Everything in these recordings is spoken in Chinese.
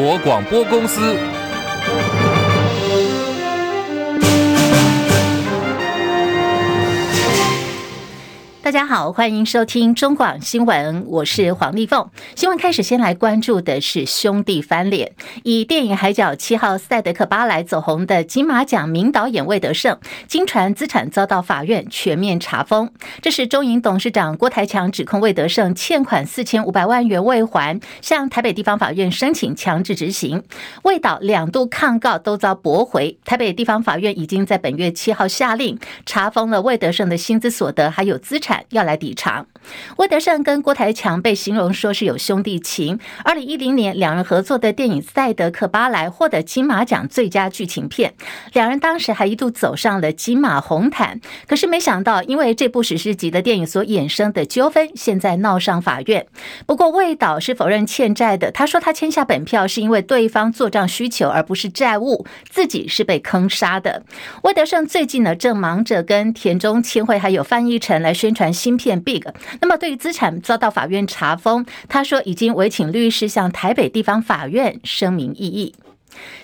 国广播公司。大家好，欢迎收听中广新闻，我是黄丽凤。新闻开始，先来关注的是兄弟翻脸。以电影《海角七号》赛德克巴莱走红的金马奖名导演魏德胜，经传资产遭到法院全面查封。这是中影董事长郭台强指控魏德胜欠款四千五百万元未还，向台北地方法院申请强制执行。魏导两度抗告都遭驳回，台北地方法院已经在本月七号下令查封了魏德胜的薪资所得还有资产。要来抵偿。魏德圣跟郭台强被形容说是有兄弟情。二零一零年，两人合作的电影《赛德克巴莱》获得金马奖最佳剧情片，两人当时还一度走上了金马红毯。可是没想到，因为这部史诗级的电影所衍生的纠纷，现在闹上法院。不过魏导是否认欠债的，他说他签下本票是因为对方做账需求，而不是债务，自己是被坑杀的。魏德圣最近呢，正忙着跟田中千惠还有范逸臣来宣传。芯片 Big，那么对于资产遭到法院查封，他说已经委请律师向台北地方法院声明异议。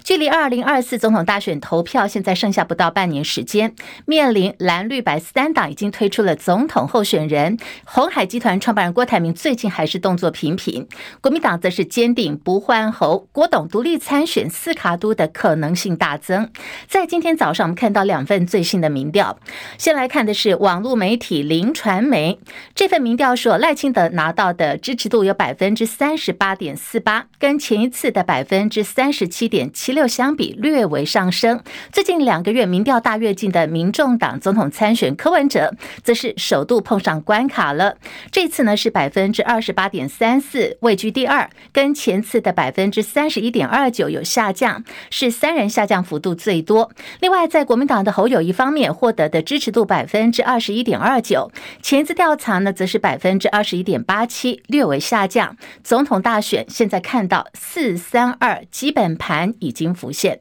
距离二零二四总统大选投票现在剩下不到半年时间，面临蓝绿白三党已经推出了总统候选人。红海集团创办人郭台铭最近还是动作频频，国民党则是坚定不换侯，郭董独立参选四卡都的可能性大增。在今天早上，我们看到两份最新的民调，先来看的是网络媒体林传媒这份民调说，赖清德拿到的支持度有百分之三十八点四八，跟前一次的百分之三十七点点七六相比略微上升。最近两个月民调大跃进的民众党总统参选柯文哲，则是首度碰上关卡了。这次呢是百分之二十八点三四，位居第二，跟前次的百分之三十一点二九有下降，是三人下降幅度最多。另外，在国民党的侯友宜方面，获得的支持度百分之二十一点二九，前次调查呢则是百分之二十一点八七，略微下降。总统大选现在看到四三二基本盘已经浮现。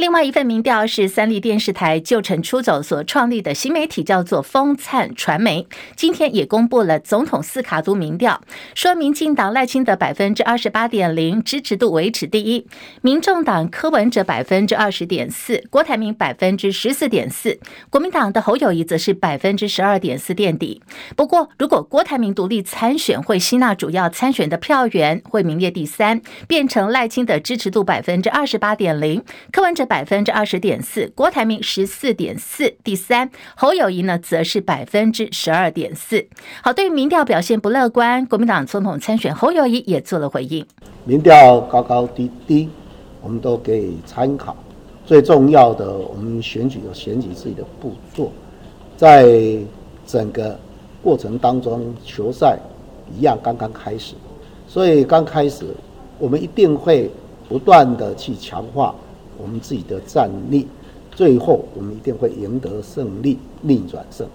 另外一份民调是三立电视台旧臣出走所创立的新媒体，叫做风灿传媒，今天也公布了总统四卡都民调，说民进党赖清德百分之二十八点零支持度维持第一，民众党柯文哲百分之二十点四，郭台铭百分之十四点四，国民党的侯友谊则是百分之十二点四垫底。不过，如果郭台铭独立参选，会吸纳主要参选的票源，会名列第三，变成赖清德支持度百分之二十八点零，柯文哲。百分之二十点四，郭台铭十四点四，第三，侯友宜呢则是百分之十二点四。好，对于民调表现不乐观，国民党总统参选侯友宜也做了回应。民调高高低低，我们都可以参考。最重要的，我们选举有选举自己的步骤，在整个过程当中，球赛一样刚刚开始，所以刚开始我们一定会不断的去强化。我们自己的战力，最后我们一定会赢得胜利，逆转胜。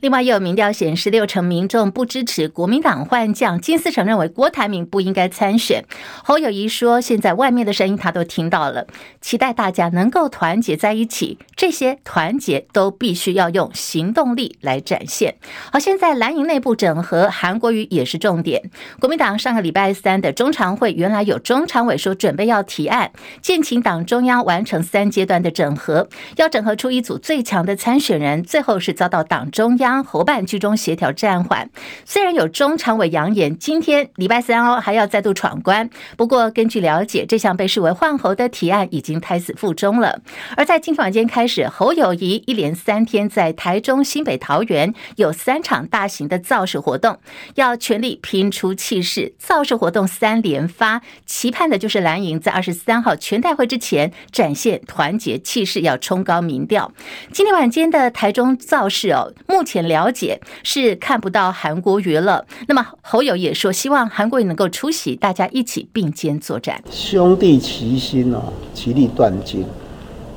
另外，又有民调显示，六成民众不支持国民党换将。金思成认为郭台铭不应该参选。侯友谊说，现在外面的声音他都听到了，期待大家能够团结在一起。这些团结都必须要用行动力来展现。好，现在蓝营内部整合，韩国瑜也是重点。国民党上个礼拜三的中常会，原来有中常委说准备要提案，建请党中央完成三阶段的整合，要整合出一组最强的参选人。最后是遭到党中央。当侯办居中协调暂缓，虽然有中常委扬言今天礼拜三哦还要再度闯关，不过根据了解，这项被视为换侯的提案已经胎死腹中了。而在今天晚间开始，侯友谊一连三天在台中、新北、桃园有三场大型的造势活动，要全力拼出气势。造势活动三连发，期盼的就是蓝营在二十三号全代会之前展现团结气势，要冲高民调。今天晚间的台中造势哦，目前。了解是看不到韩国瑜了。那么侯友也说，希望韩国瑜能够出席，大家一起并肩作战。兄弟齐心哦，其利断金。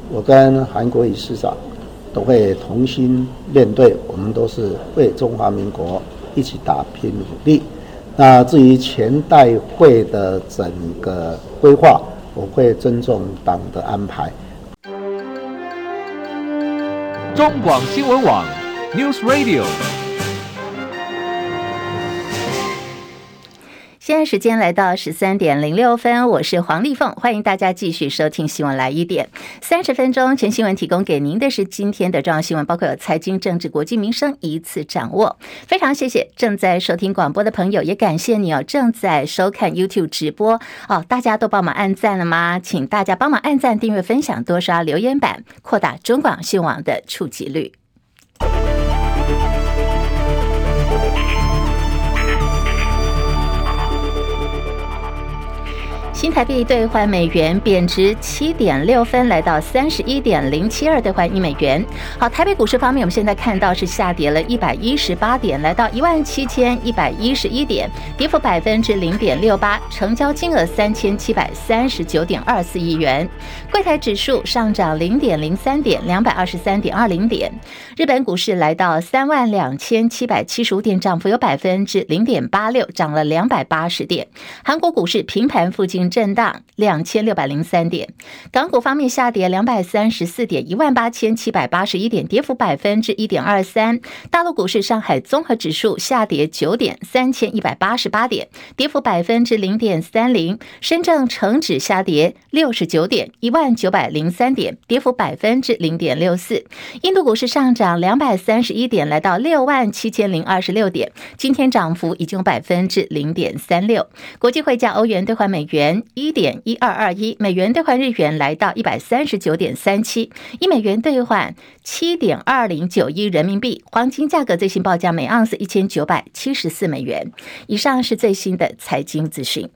我跟韩国瑜市长都会同心面对，我们都是为中华民国一起打拼努力。那至于前代会的整个规划，我会尊重党的安排。中广新闻网。News Radio。现在时间来到十三点零六分，我是黄丽凤，欢迎大家继续收听新闻来一点三十分钟全新闻，提供给您的是今天的重要新闻，包括有财经、政治、国际、民生一次掌握。非常谢谢正在收听广播的朋友，也感谢你哦，正在收看 YouTube 直播哦，大家都帮忙按赞了吗？请大家帮忙按赞、订阅、分享，多刷留言板，扩大中广新闻网的触及率。新台币兑换美元贬值七点六分，来到三十一点零七二兑换一美元。好，台北股市方面，我们现在看到是下跌了一百一十八点，来到一万七千一百一十一点，跌幅百分之零点六八，成交金额三千七百三十九点二四亿元。柜台指数上涨零点零三点，两百二十三点二零点。日本股市来到三万两千七百七十五点，涨幅有百分之零点八六，涨了两百八十点。韩国股市平盘附近。震荡两千六百零三点，港股方面下跌两百三十四点，一万八千七百八十一点，跌幅百分之一点二三。大陆股市，上海综合指数下跌九点，三千一百八十八点，跌幅百分之零点三零。深圳成指下跌六十九点，一万九百零三点，跌幅百分之零点六四。印度股市上涨两百三十一点，来到六万七千零二十六点，今天涨幅已经百分之零点三六。国际汇价，欧元兑换美元。一点一二二一美元兑换日元来到一百三十九点三七，一美元兑换七点二零九一人民币。黄金价格最新报价每盎司一千九百七十四美元。以上是最新的财经资讯。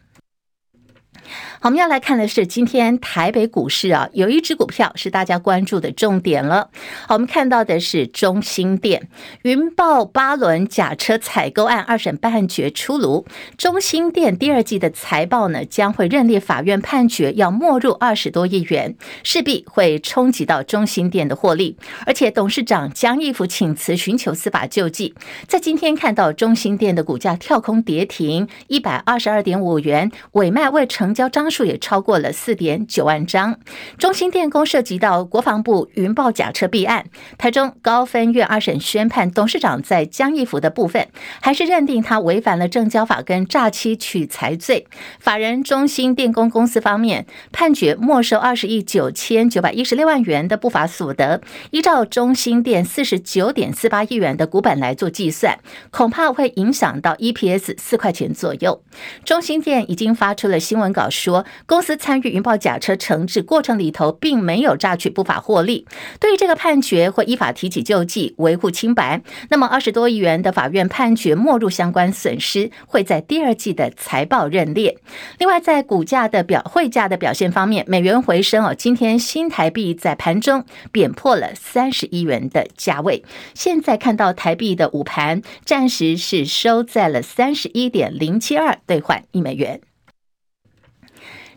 好，我们要来看的是今天台北股市啊，有一只股票是大家关注的重点了。好，我们看到的是中兴电云豹八轮假车采购案二审判决出炉，中兴电第二季的财报呢将会认列法院判决要没入二十多亿元，势必会冲击到中兴电的获利。而且董事长江义福请辞寻求司法救济，在今天看到中兴电的股价跳空跌停一百二十二点五元，委卖未成交张。数也超过了四点九万张。中兴电工涉及到国防部云豹假车弊案，台中高分院二审宣判，董事长在江义福的部分还是认定他违反了证交法跟诈欺取财罪。法人中兴电工公司方面判决没收二十亿九千九百一十六万元的不法所得，依照中兴电四十九点四八亿元的股本来做计算，恐怕会影响到 EPS 四块钱左右。中兴电已经发出了新闻稿说。公司参与云豹甲车惩治过程里头，并没有榨取不法获利。对于这个判决，会依法提起救济，维护清白。那么二十多亿元的法院判决没入相关损失，会在第二季的财报认列。另外，在股价的表汇价的表现方面，美元回升哦，今天新台币在盘中贬破了三十亿元的价位。现在看到台币的午盘，暂时是收在了三十一点零七二兑换一美元。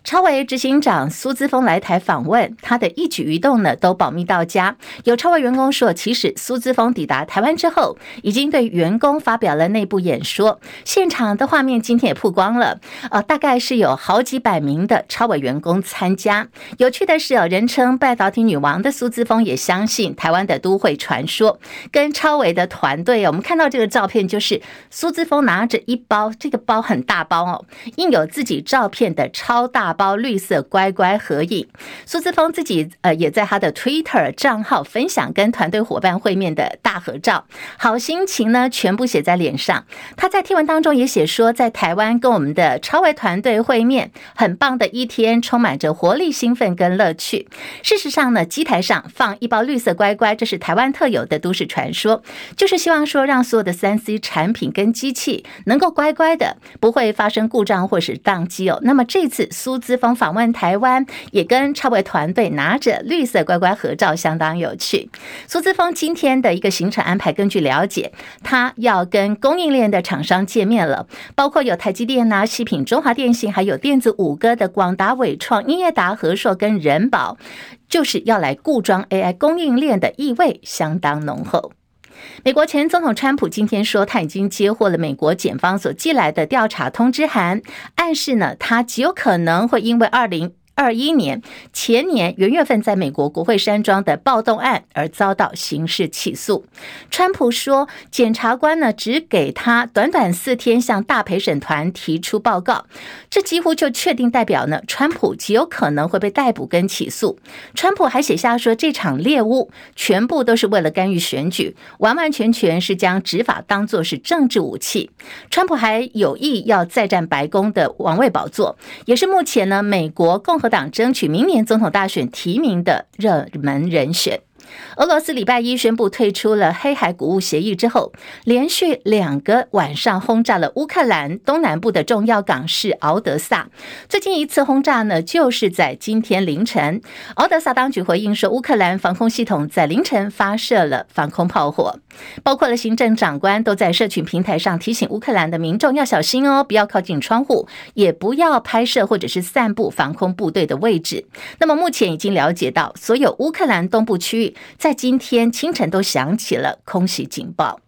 超微执行长苏姿丰来台访问，他的一举一动呢都保密到家。有超微员工说，其实苏姿丰抵达台湾之后，已经对员工发表了内部演说。现场的画面今天也曝光了，呃，大概是有好几百名的超微员工参加。有趣的是，有人称半导体女王的苏姿丰也相信台湾的都会传说。跟超微的团队，我们看到这个照片，就是苏姿丰拿着一包，这个包很大包哦，印有自己照片的超大。包绿色乖乖合影，苏姿丰自己呃也在他的 Twitter 账号分享跟团队伙伴会面的大合照，好心情呢全部写在脸上。他在贴文当中也写说，在台湾跟我们的超微团队会面，很棒的一天，充满着活力、兴奋跟乐趣。事实上呢，机台上放一包绿色乖乖，这是台湾特有的都市传说，就是希望说让所有的三 C 产品跟机器能够乖乖的，不会发生故障或是宕机哦。那么这次苏。姿丰访问台湾，也跟超微团队拿着绿色乖乖合照，相当有趣。苏姿丰今天的一个行程安排，根据了解，他要跟供应链的厂商见面了，包括有台积电呐、矽品、中华电信，还有电子五哥的广达、伟创、英业达、和硕跟人保，就是要来固装 AI 供应链的意味相当浓厚。美国前总统川普今天说，他已经接获了美国检方所寄来的调查通知函，暗示呢，他极有可能会因为二零二一年前年元月份在美国国会山庄的暴动案而遭到刑事起诉。川普说，检察官呢只给他短短四天向大陪审团提出报告，这几乎就确定代表呢，川普极有可能会被逮捕跟起诉。川普还写下说，这场猎巫全部都是为了干预选举，完完全全是将执法当作是政治武器。川普还有意要再战白宫的王位宝座，也是目前呢美国共和党争取明年总统大选提名的热门人选。俄罗斯礼拜一宣布退出了黑海谷物协议之后，连续两个晚上轰炸了乌克兰东南部的重要港市敖德萨。最近一次轰炸呢，就是在今天凌晨。敖德萨当局回应说，乌克兰防空系统在凌晨发射了防空炮火，包括了行政长官都在社群平台上提醒乌克兰的民众要小心哦，不要靠近窗户，也不要拍摄或者是散布防空部队的位置。那么目前已经了解到，所有乌克兰东部区域。在今天清晨都响起了空袭警报。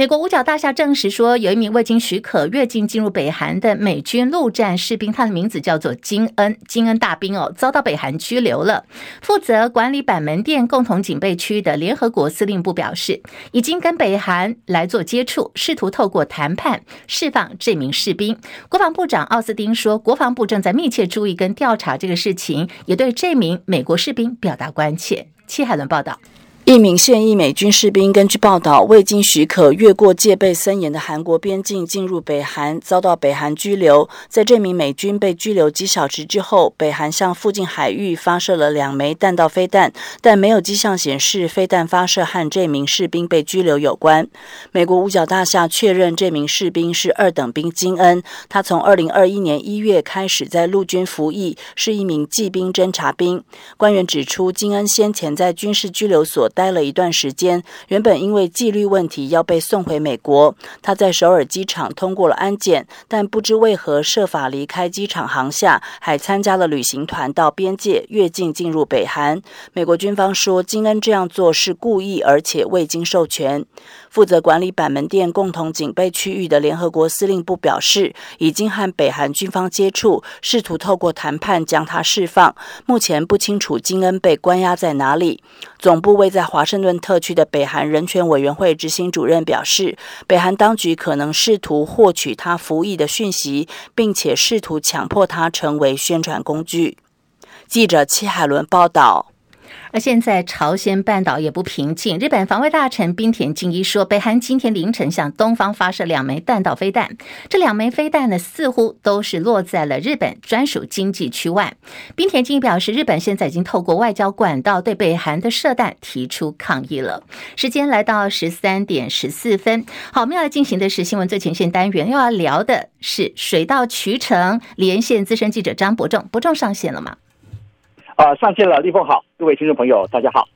美国五角大厦证实说，有一名未经许可越境进入北韩的美军陆战士兵，他的名字叫做金恩，金恩大兵哦，遭到北韩拘留了。负责管理板门店共同警备区的联合国司令部表示，已经跟北韩来做接触，试图透过谈判释放这名士兵。国防部长奥斯汀说，国防部正在密切注意跟调查这个事情，也对这名美国士兵表达关切。戚海伦报道。一名现役美军士兵根据报道未经许可越过戒备森严的韩国边境进入北韩，遭到北韩拘留。在这名美军被拘留几小时之后，北韩向附近海域发射了两枚弹道飞弹，但没有迹象显示飞弹发射和这名士兵被拘留有关。美国五角大厦确认这名士兵是二等兵金恩，他从二零二一年一月开始在陆军服役，是一名骑兵侦察兵。官员指出，金恩先前在军事拘留所。待了一段时间，原本因为纪律问题要被送回美国。他在首尔机场通过了安检，但不知为何设法离开机场航厦，还参加了旅行团到边界越境进入北韩。美国军方说，金恩这样做是故意，而且未经授权。负责管理板门店共同警备区域的联合国司令部表示，已经和北韩军方接触，试图透过谈判将他释放。目前不清楚金恩被关押在哪里。总部位在华盛顿特区的北韩人权委员会执行主任表示，北韩当局可能试图获取他服役的讯息，并且试图强迫他成为宣传工具。记者戚海伦报道。而现在朝鲜半岛也不平静。日本防卫大臣滨田靖一说，北韩今天凌晨向东方发射两枚弹道飞弹，这两枚飞弹呢，似乎都是落在了日本专属经济区外。滨田靖一表示，日本现在已经透过外交管道对北韩的射弹提出抗议了。时间来到十三点十四分，好，我们要进行的是新闻最前线单元，又要聊的是水到渠成。连线资深记者张伯仲，伯仲上线了吗？啊，上线了，立凤好，各位听众朋友，大家好。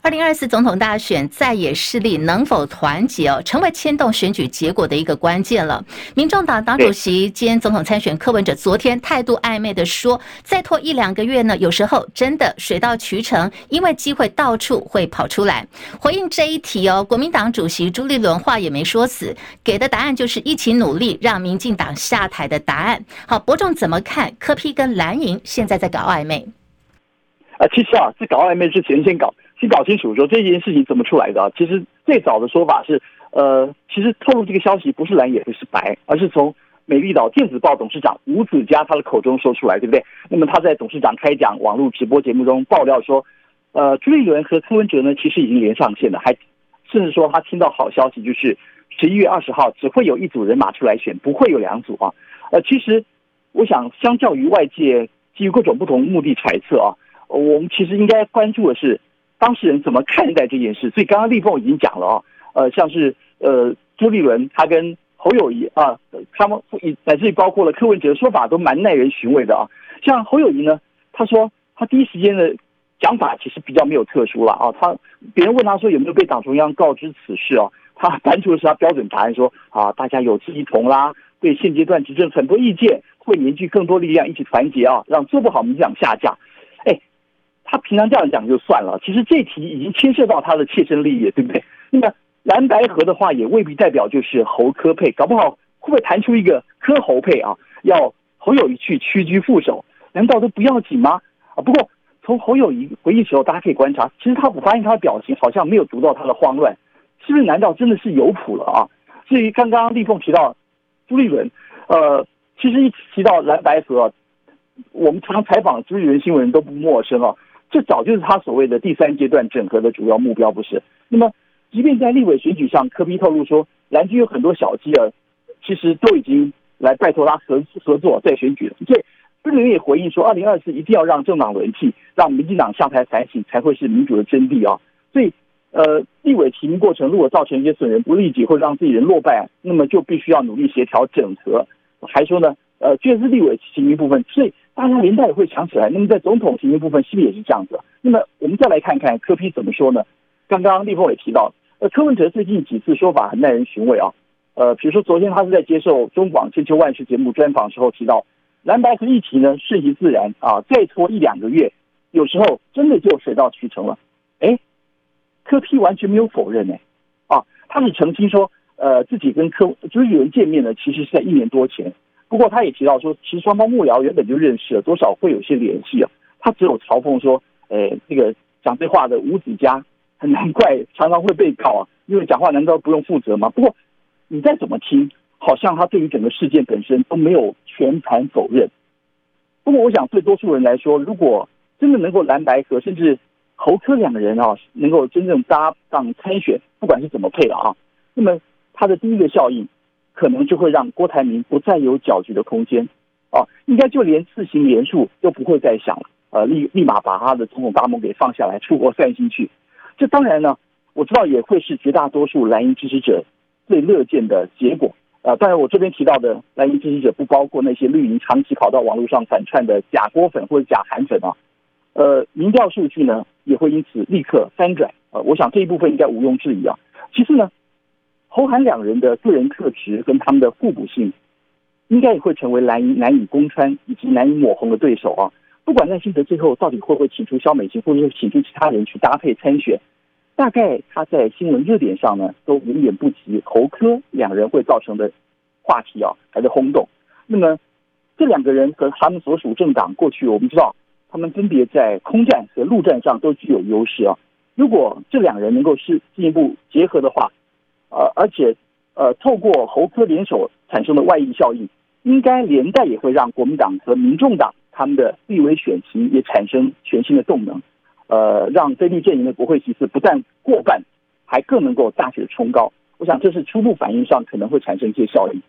二零二四总统大选在野势力能否团结哦，成为牵动选举结果的一个关键了。民众党党主席兼总统参选柯文哲昨天态度暧昧的说，再拖一两个月呢，有时候真的水到渠成，因为机会到处会跑出来。回应这一题哦，国民党主席朱立伦话也没说死，给的答案就是一起努力让民进党下台的答案。好，伯仲怎么看柯批跟蓝营现在在搞暧昧？啊，其实啊，在搞暧昧之前，先搞先搞清楚说这件事情怎么出来的啊。其实最早的说法是，呃，其实透露这个消息不是蓝也不是白，而是从美丽岛电子报董事长吴子嘉他的口中说出来，对不对？那么他在董事长开讲网络直播节目中爆料说，呃，朱立伦和柯文哲呢，其实已经连上线了，还甚至说他听到好消息，就是十一月二十号只会有一组人马出来选，不会有两组啊。呃，其实我想，相较于外界基于各种不同目的揣测啊。我们其实应该关注的是当事人怎么看待这件事。所以刚刚立凤已经讲了啊，呃，像是呃朱立伦他跟侯友宜啊，他们乃至于包括了柯文哲的说法都蛮耐人寻味的啊。像侯友宜呢，他说他第一时间的讲法其实比较没有特殊了啊。他别人问他说有没有被党中央告知此事啊，他搬出的是他标准答案说啊，大家有志一同啦，对现阶段执政很多意见会凝聚更多力量一起团结啊，让做不好民进党下架。他平常这样讲就算了，其实这题已经牵涉到他的切身利益，对不对？那么蓝白河的话，也未必代表就是侯科配，搞不好会不会弹出一个柯侯配啊？要侯友宜去屈居副手，难道都不要紧吗？啊，不过从侯友宜回应时候，大家可以观察，其实他我发现他的表情好像没有读到他的慌乱，是不是？难道真的是有谱了啊？至于刚刚立凤提到朱立伦，呃，其实一提到蓝白河，我们常采访朱立伦新闻人都不陌生啊，这早就是他所谓的第三阶段整合的主要目标，不是？那么，即便在立委选举上，柯比透露说蓝军有很多小鸡儿，其实都已经来拜托他合合作在选举了，所以。立伦也回应说，二零二四一定要让政党轮替，让民进党下台反省，才会是民主的真谛啊！所以，呃，立委提名过程如果造成一些损人不利己，或者让自己人落败，那么就必须要努力协调整合。还说呢，呃，这是立委提名部分，所以大家连带也会想起来。那么在总统提名部分，是不是也是这样子？那么我们再来看看柯 P 怎么说呢？刚刚立凤也提到，呃，柯文哲最近几次说法很耐人寻味啊。呃，比如说昨天他是在接受中广千秋万世节目专访时候提到。蓝白合议题呢，顺其自然啊，再拖一两个月，有时候真的就水到渠成了。哎，柯 P 完全没有否认哎，啊，他是澄清说，呃，自己跟柯朱立伦见面呢，其实是在一年多前。不过他也提到说，其实双方幕僚原本就认识了，多少会有些联系啊。他只有嘲讽说，哎，那个讲这话的吴子嘉，很难怪常常会被告啊，因为讲话难道不用负责吗？不过你再怎么听。好像他对于整个事件本身都没有全盘否认。不过，我想对多数人来说，如果真的能够蓝白合，甚至侯科两个人啊，能够真正搭档参选，不管是怎么配的啊，那么他的第一个效应，可能就会让郭台铭不再有搅局的空间啊，应该就连自行连署都不会再想了，呃，立立马把他的总统大梦给放下来，出国散心去。这当然呢，我知道也会是绝大多数蓝营支持者最乐见的结果。啊，当然，我这边提到的蓝营支持者不包括那些绿营长期跑到网络上反串的假郭粉或者假韩粉啊。呃，民调数据呢也会因此立刻翻转。呃，我想这一部分应该毋庸置疑啊。其次呢，侯韩两人的个人特质跟他们的互补性，应该也会成为蓝营难以攻穿以及难以抹红的对手啊。不管赖清德最后到底会不会请出萧美琴，或者是请出其他人去搭配参选。大概他在新闻热点上呢，都远远不及侯柯两人会造成的话题啊，还是轰动。那么这两个人和他们所属政党，过去我们知道，他们分别在空战和陆战上都具有优势啊。如果这两人能够是进一步结合的话，呃，而且呃，透过侯科联手产生的外溢效应，应该连带也会让国民党和民众党他们的立委选情也产生全新的动能。呃，让非绿阵营的国会席次不但过半，还更能够大举冲高。我想这是初步反应上可能会产生一些效应。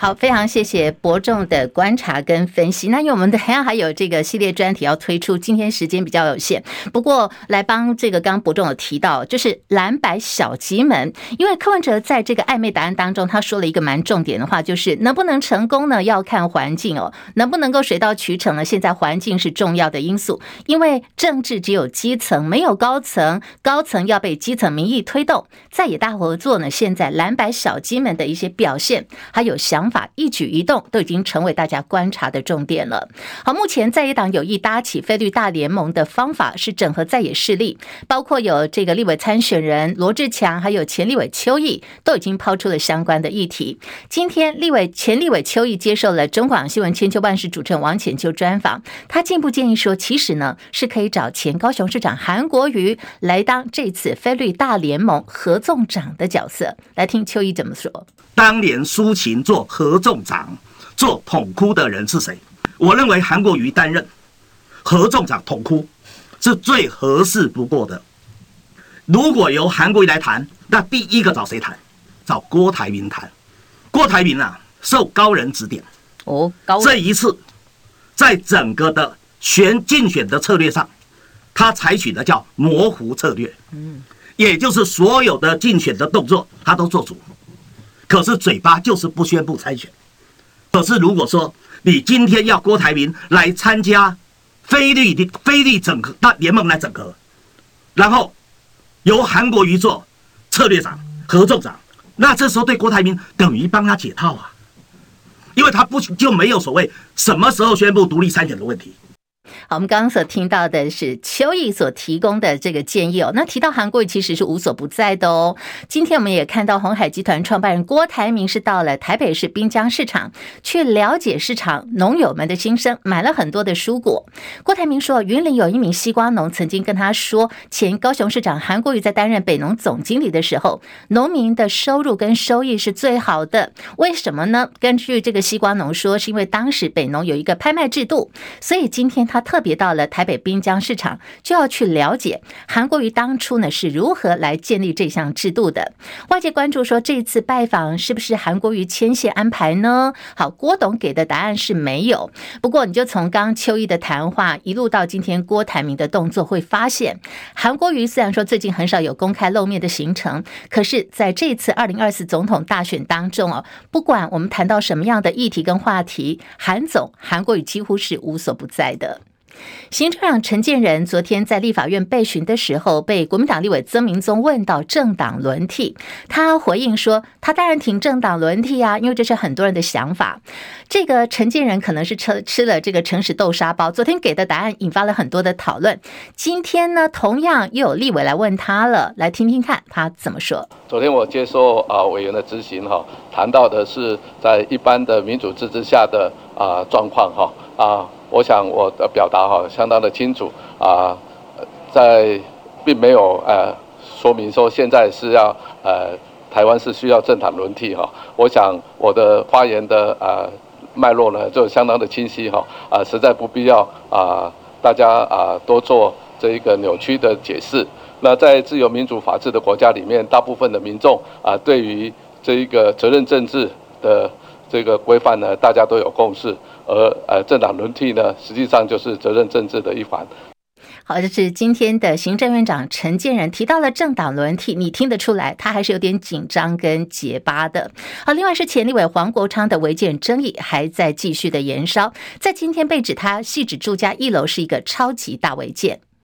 好，非常谢谢伯仲的观察跟分析。那因为我们的还要还有这个系列专题要推出，今天时间比较有限，不过来帮这个刚伯仲有提到，就是蓝白小鸡们。因为柯文哲在这个暧昧答案当中，他说了一个蛮重点的话，就是能不能成功呢，要看环境哦，能不能够水到渠成呢？现在环境是重要的因素，因为政治只有基层，没有高层，高层要被基层民意推动，在野大合作呢。现在蓝白小鸡们的一些表现，还有想法。一举一动都已经成为大家观察的重点了。好，目前在野党有意搭起非绿大联盟的方法是整合在野势力，包括有这个立委参选人罗志强，还有前立委邱毅，都已经抛出了相关的议题。今天立委前立委邱毅接受了中广新闻千秋万事主持人王浅秋专访，他进一步建议说，其实呢是可以找前高雄市长韩国瑜来当这次非绿大联盟合纵长的角色。来听邱毅怎么说。当年苏秦做合众长、做统哭的人是谁？我认为韩国瑜担任合众长统哭是最合适不过的。如果由韩国瑜来谈，那第一个找谁谈？找郭台铭谈。郭台铭啊，受高人指点哦，高这一次在整个的选竞选的策略上，他采取的叫模糊策略，嗯，也就是所有的竞选的动作他都做主。可是嘴巴就是不宣布参选。可是如果说你今天要郭台铭来参加非绿的非绿整合大联盟来整合，然后由韩国瑜做策略长、合作长，那这时候对郭台铭等于帮他解套啊，因为他不就没有所谓什么时候宣布独立参选的问题。好，我们刚刚所听到的是邱毅所提供的这个建议哦。那提到韩国瑜，其实是无所不在的哦。今天我们也看到鸿海集团创办人郭台铭是到了台北市滨江市场去了解市场农友们的心声，买了很多的蔬果。郭台铭说，云林有一名西瓜农曾经跟他说，前高雄市长韩国瑜在担任北农总经理的时候，农民的收入跟收益是最好的。为什么呢？根据这个西瓜农说，是因为当时北农有一个拍卖制度，所以今天他特。别到了台北滨江市场，就要去了解韩国瑜当初呢是如何来建立这项制度的。外界关注说，这次拜访是不是韩国瑜牵线安排呢？好，郭董给的答案是没有。不过，你就从刚刚邱毅的谈话一路到今天郭台铭的动作，会发现韩国瑜虽然说最近很少有公开露面的行程，可是在这次二零二四总统大选当中哦，不管我们谈到什么样的议题跟话题，韩总韩国瑜几乎是无所不在的。行政长陈建仁昨天在立法院被询的时候，被国民党立委曾明宗问到政党轮替，他回应说，他当然挺政党轮替啊，因为这是很多人的想法。这个陈建仁可能是吃吃了这个诚实豆沙包，昨天给的答案引发了很多的讨论。今天呢，同样又有立委来问他了，来听听看他怎么说。昨天我接受啊委员的咨询哈，谈到的是在一般的民主制之下的啊状况哈啊。我想我的表达哈相当的清楚啊，在并没有呃说明说现在是要呃台湾是需要政党轮替哈。我想我的发言的呃脉络呢就相当的清晰哈啊，实在不必要啊大家啊多做这一个扭曲的解释。那在自由民主法治的国家里面，大部分的民众啊对于这一个责任政治的这个规范呢，大家都有共识。而呃，政党轮替呢，实际上就是责任政治的一环。好，这是今天的行政院长陈建仁提到了政党轮替，你听得出来，他还是有点紧张跟结巴的。好，另外是前立委黄国昌的违建争议还在继续的延烧，在今天被指他细指住家一楼是一个超级大违建。